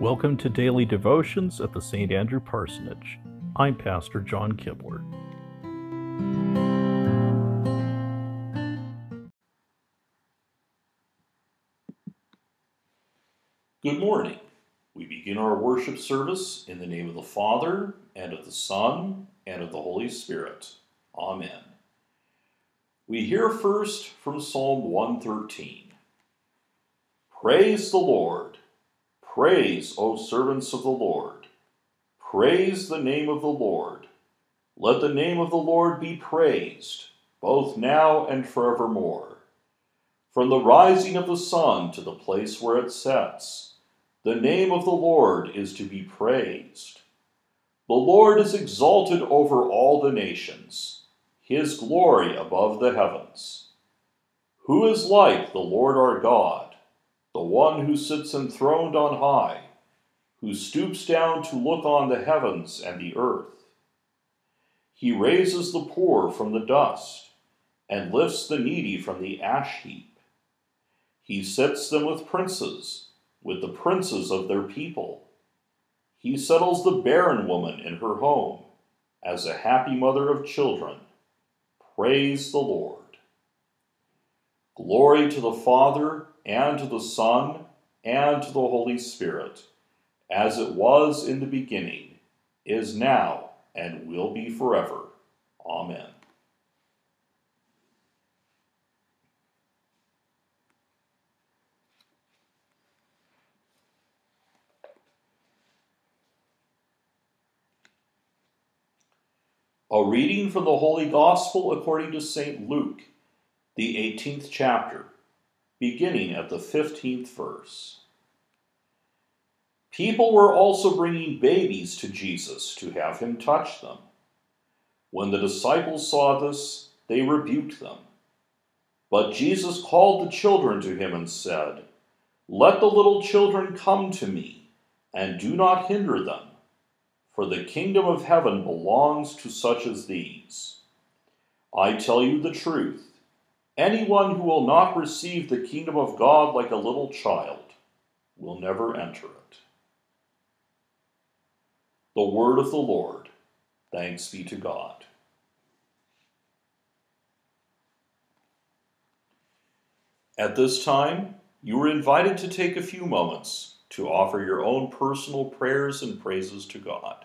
Welcome to Daily Devotions at the St. Andrew Parsonage. I'm Pastor John Kibler. Good morning. We begin our worship service in the name of the Father, and of the Son, and of the Holy Spirit. Amen. We hear first from Psalm 113. Praise the Lord. Praise, O servants of the Lord. Praise the name of the Lord. Let the name of the Lord be praised, both now and forevermore. From the rising of the sun to the place where it sets, the name of the Lord is to be praised. The Lord is exalted over all the nations, his glory above the heavens. Who is like the Lord our God, the one who sits enthroned on high, who stoops down to look on the heavens and the earth? He raises the poor from the dust and lifts the needy from the ash heap. He sets them with princes with the princes of their people. He settles the barren woman in her home as a happy mother of children. Praise the Lord. Glory to the Father, and to the Son, and to the Holy Spirit, as it was in the beginning, is now, and will be forever. Amen. A reading from the Holy Gospel according to St. Luke, the 18th chapter, beginning at the 15th verse. People were also bringing babies to Jesus to have him touch them. When the disciples saw this, they rebuked them. But Jesus called the children to him and said, Let the little children come to me, and do not hinder them for the kingdom of heaven belongs to such as these. I tell you the truth anyone who will not receive the kingdom of God like a little child will never enter it. The word of the Lord. Thanks be to God. At this time, you are invited to take a few moments to offer your own personal prayers and praises to God.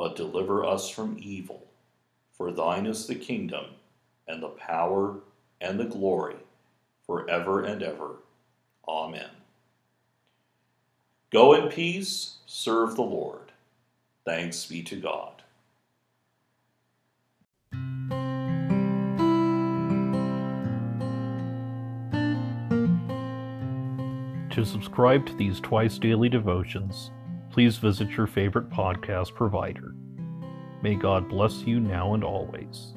but deliver us from evil. For thine is the kingdom, and the power, and the glory, forever and ever. Amen. Go in peace, serve the Lord. Thanks be to God. To subscribe to these twice daily devotions, please visit your favorite podcast provider. May God bless you now and always.